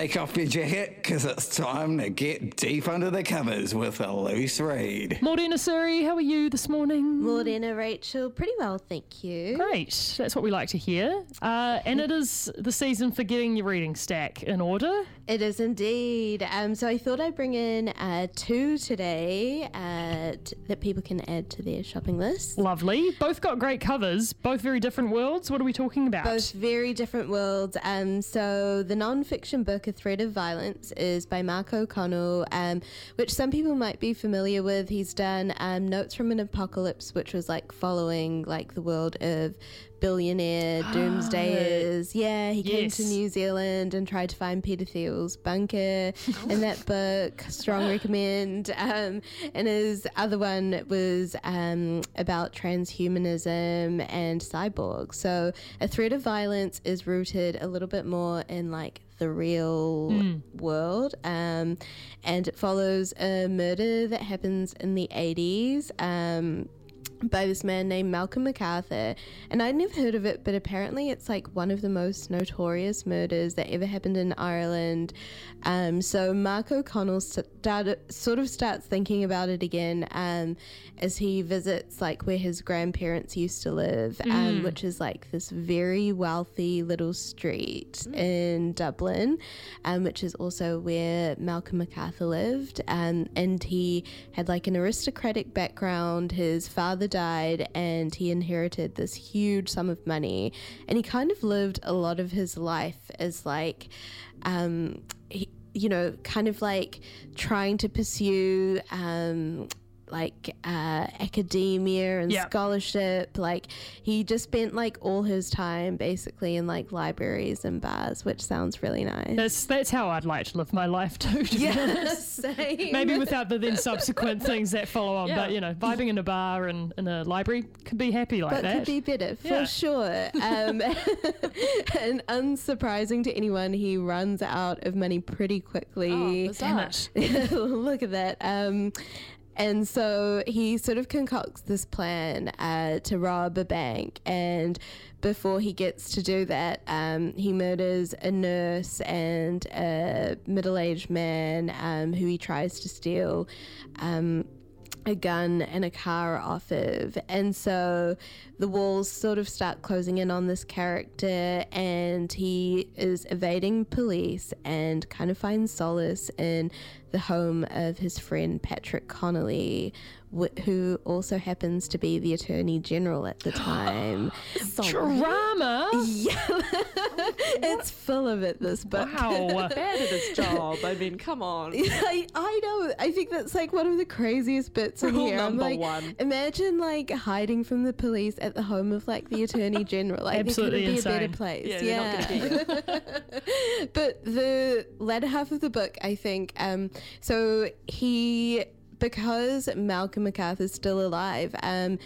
Take off your jacket, because it's time to get deep under the covers with a loose read. Morena Suri, how are you this morning? Morena Rachel, pretty well, thank you. Great, that's what we like to hear. Uh, and it is the season for getting your reading stack in order. It is indeed. Um, so I thought I'd bring in uh, two today uh, t- that people can add to their shopping list. Lovely. Both got great covers, both very different worlds. What are we talking about? Both very different worlds. Um, so the non-fiction book, A Thread of Violence, is by Mark O'Connell, um, which some people might be familiar with. He's done um, Notes from an Apocalypse, which was like following like the world of billionaire doomsdayers. Yeah, he came to New Zealand and tried to find Peter Thiel's bunker in that book. Strong recommend. Um, and his other one was um, about transhumanism and cyborgs. So a thread of violence is rooted a little bit more in like the real world. Um, and it follows a murder that happens in the 80s. Um, by this man named Malcolm MacArthur. And I'd never heard of it, but apparently it's like one of the most notorious murders that ever happened in Ireland. Um, so Mark O'Connell started, sort of starts thinking about it again um, as he visits like where his grandparents used to live, um, which is like this very wealthy little street in Dublin, um, which is also where Malcolm MacArthur lived. Um, and he had like an aristocratic background. His father died and he inherited this huge sum of money. And he kind of lived a lot of his life as like, um, he, you know, kind of like trying to pursue. Um, like uh, academia and Yeah. scholarship like he just spent like all his time basically in like libraries and bars which sounds really nice That's that's how I'd like to live my life too. To be honest. same Maybe without the then subsequent things that follow on, Yeah. but you know, vibing in a bar and in a library could be happy like but that. could be better for Yeah. sure. Um, and unsurprising to anyone, he runs out of money pretty quickly. Damn it. Look at that. Um, and so he sort of concocts this plan uh, to rob a bank. And before he gets to do that, um, he murders a nurse and a middle aged man um, who he tries to steal. Um, a gun and a car off of. And so the walls sort of start closing in on this character, and he is evading police and kind of finds solace in the home of his friend Patrick Connolly, wh- who also happens to be the Attorney General at the time. Drama. yeah, it's full of it, this book. Wow. bad at his job. I mean, come on. I, I know. I think that's like one of the craziest bits in Rule here. I'm number like, one. imagine like hiding from the police at the home of like the attorney general. Like, Absolutely there couldn't be a better place. Yeah, Yeah. but the latter half of the book, I think, um, so he. Because Malcolm MacArthur's still alive, um,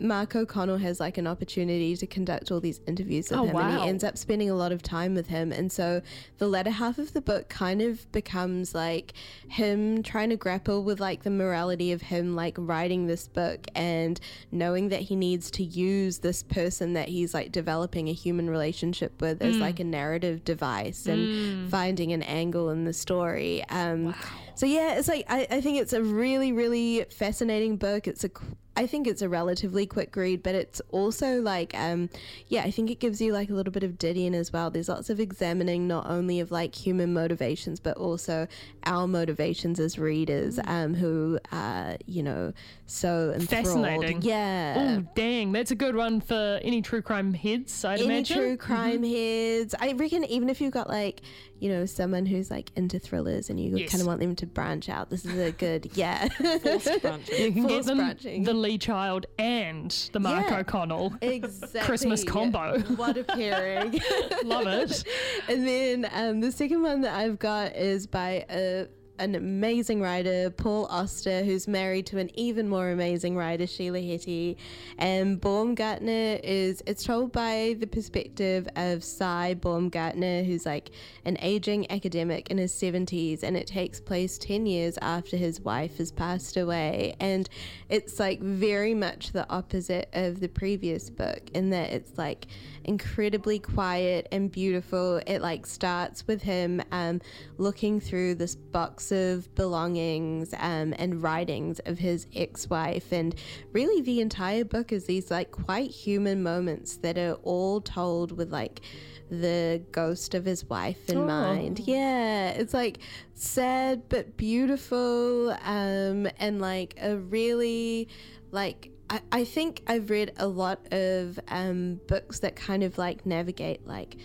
Mark O'Connell has like an opportunity to conduct all these interviews with Oh, him, and he ends up spending a lot of time with him. And so the latter half of the book kind of becomes like him trying to grapple with like the morality of him like writing this book and knowing that he needs to use this person that he's like developing a human relationship with as like a narrative device and finding an angle in the story. Um, So yeah, it's like I, I think it's a really really really fascinating book. It's a I think it's a relatively quick read, but it's also like, um, yeah, I think it gives you like a little bit of Didion as well. There's lots of examining not only of like human motivations, but also our motivations as readers, um, who are you know so enthralled. Fascinating. Yeah. Oh, dang. That's a good one for any true crime heads, I'd Any imagine. true crime heads. I reckon even if you've got like, you know, someone who's like into thrillers and you Yes. kind of want them to branch out, this is a good, yeah. Forced branching. You can get them branching. the Lee Child and the Mark Yeah. O'Connell. exactly. Christmas combo. What a pairing. Love it. and then um, the second one that I've got is by a, an amazing writer, Paul Auster, who's married to an even more amazing writer, Sheila Heti. And Baumgartner is, it's told by the perspective of Sy Baumgartner, who's like an aging academic in his 70s, and it takes place 10 years after his wife has passed away. And it's like very much the opposite of the previous book in that it's like incredibly quiet and beautiful. It like starts with him um, looking through this box of belongings um, and writings of his ex-wife, and really the entire book is these like quite human moments that are all told with like the ghost of his wife in Oh. mind. Yeah, it's like sad but beautiful, um, and like a really like. I, I think I've read a lot of um, books that kind of like navigate like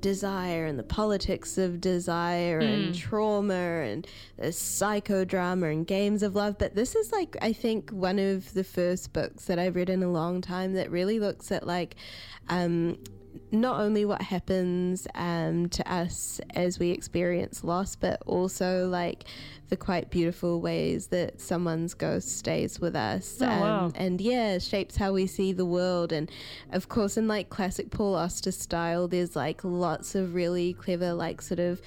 desire and the politics of desire and trauma and the psychodrama and games of love. But this is like, I think, one of the first books that I've read in a long time that really looks at like, um, not only what happens um, to us as we experience loss, but also like the quite beautiful ways that someone's ghost stays with us. Oh, um, wow. And yeah, shapes how we see the world. And of course, in like classic Paul Auster style, there's like lots of really clever, like sort of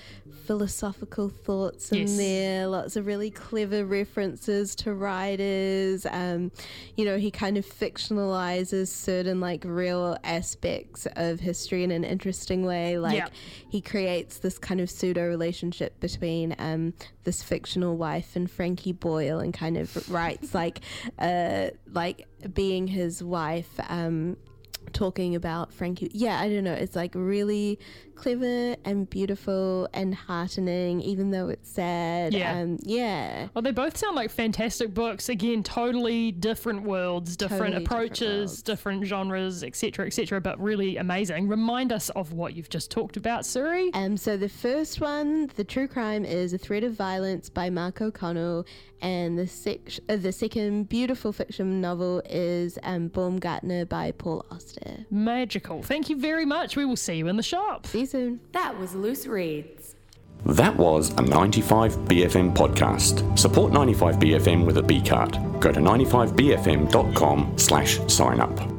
philosophical thoughts in Yes. there, lots of really clever references to writers. Um, you know, he kind of fictionalizes certain like real aspects of history in an interesting way. Like Yeah. he creates this kind of pseudo relationship between um, this fictional wife and Frankie Boyle, and kind of writes like uh, like being his wife. Um, talking about Frankie. Yeah, I don't know. It's like really clever and beautiful and heartening, even though it's sad. Yeah. Um, yeah. Well, they both sound like fantastic books. Again, totally different worlds, different Totally different approaches, worlds. different, genres, etc., etc. But really amazing. Remind us of what you've just talked about, Suri. Um, so the first one, the true crime, is A Thread of Violence by Mark O'Connell, and the sec- uh, the second beautiful fiction novel is um, Baumgartner by Paul Auster. Magical. Thank you very much. We will see you in the shop. See you soon. That was Loose Reads. That was a 95BFM podcast. Support 95BFM with a B card. Go to 95BFM.com slash sign up.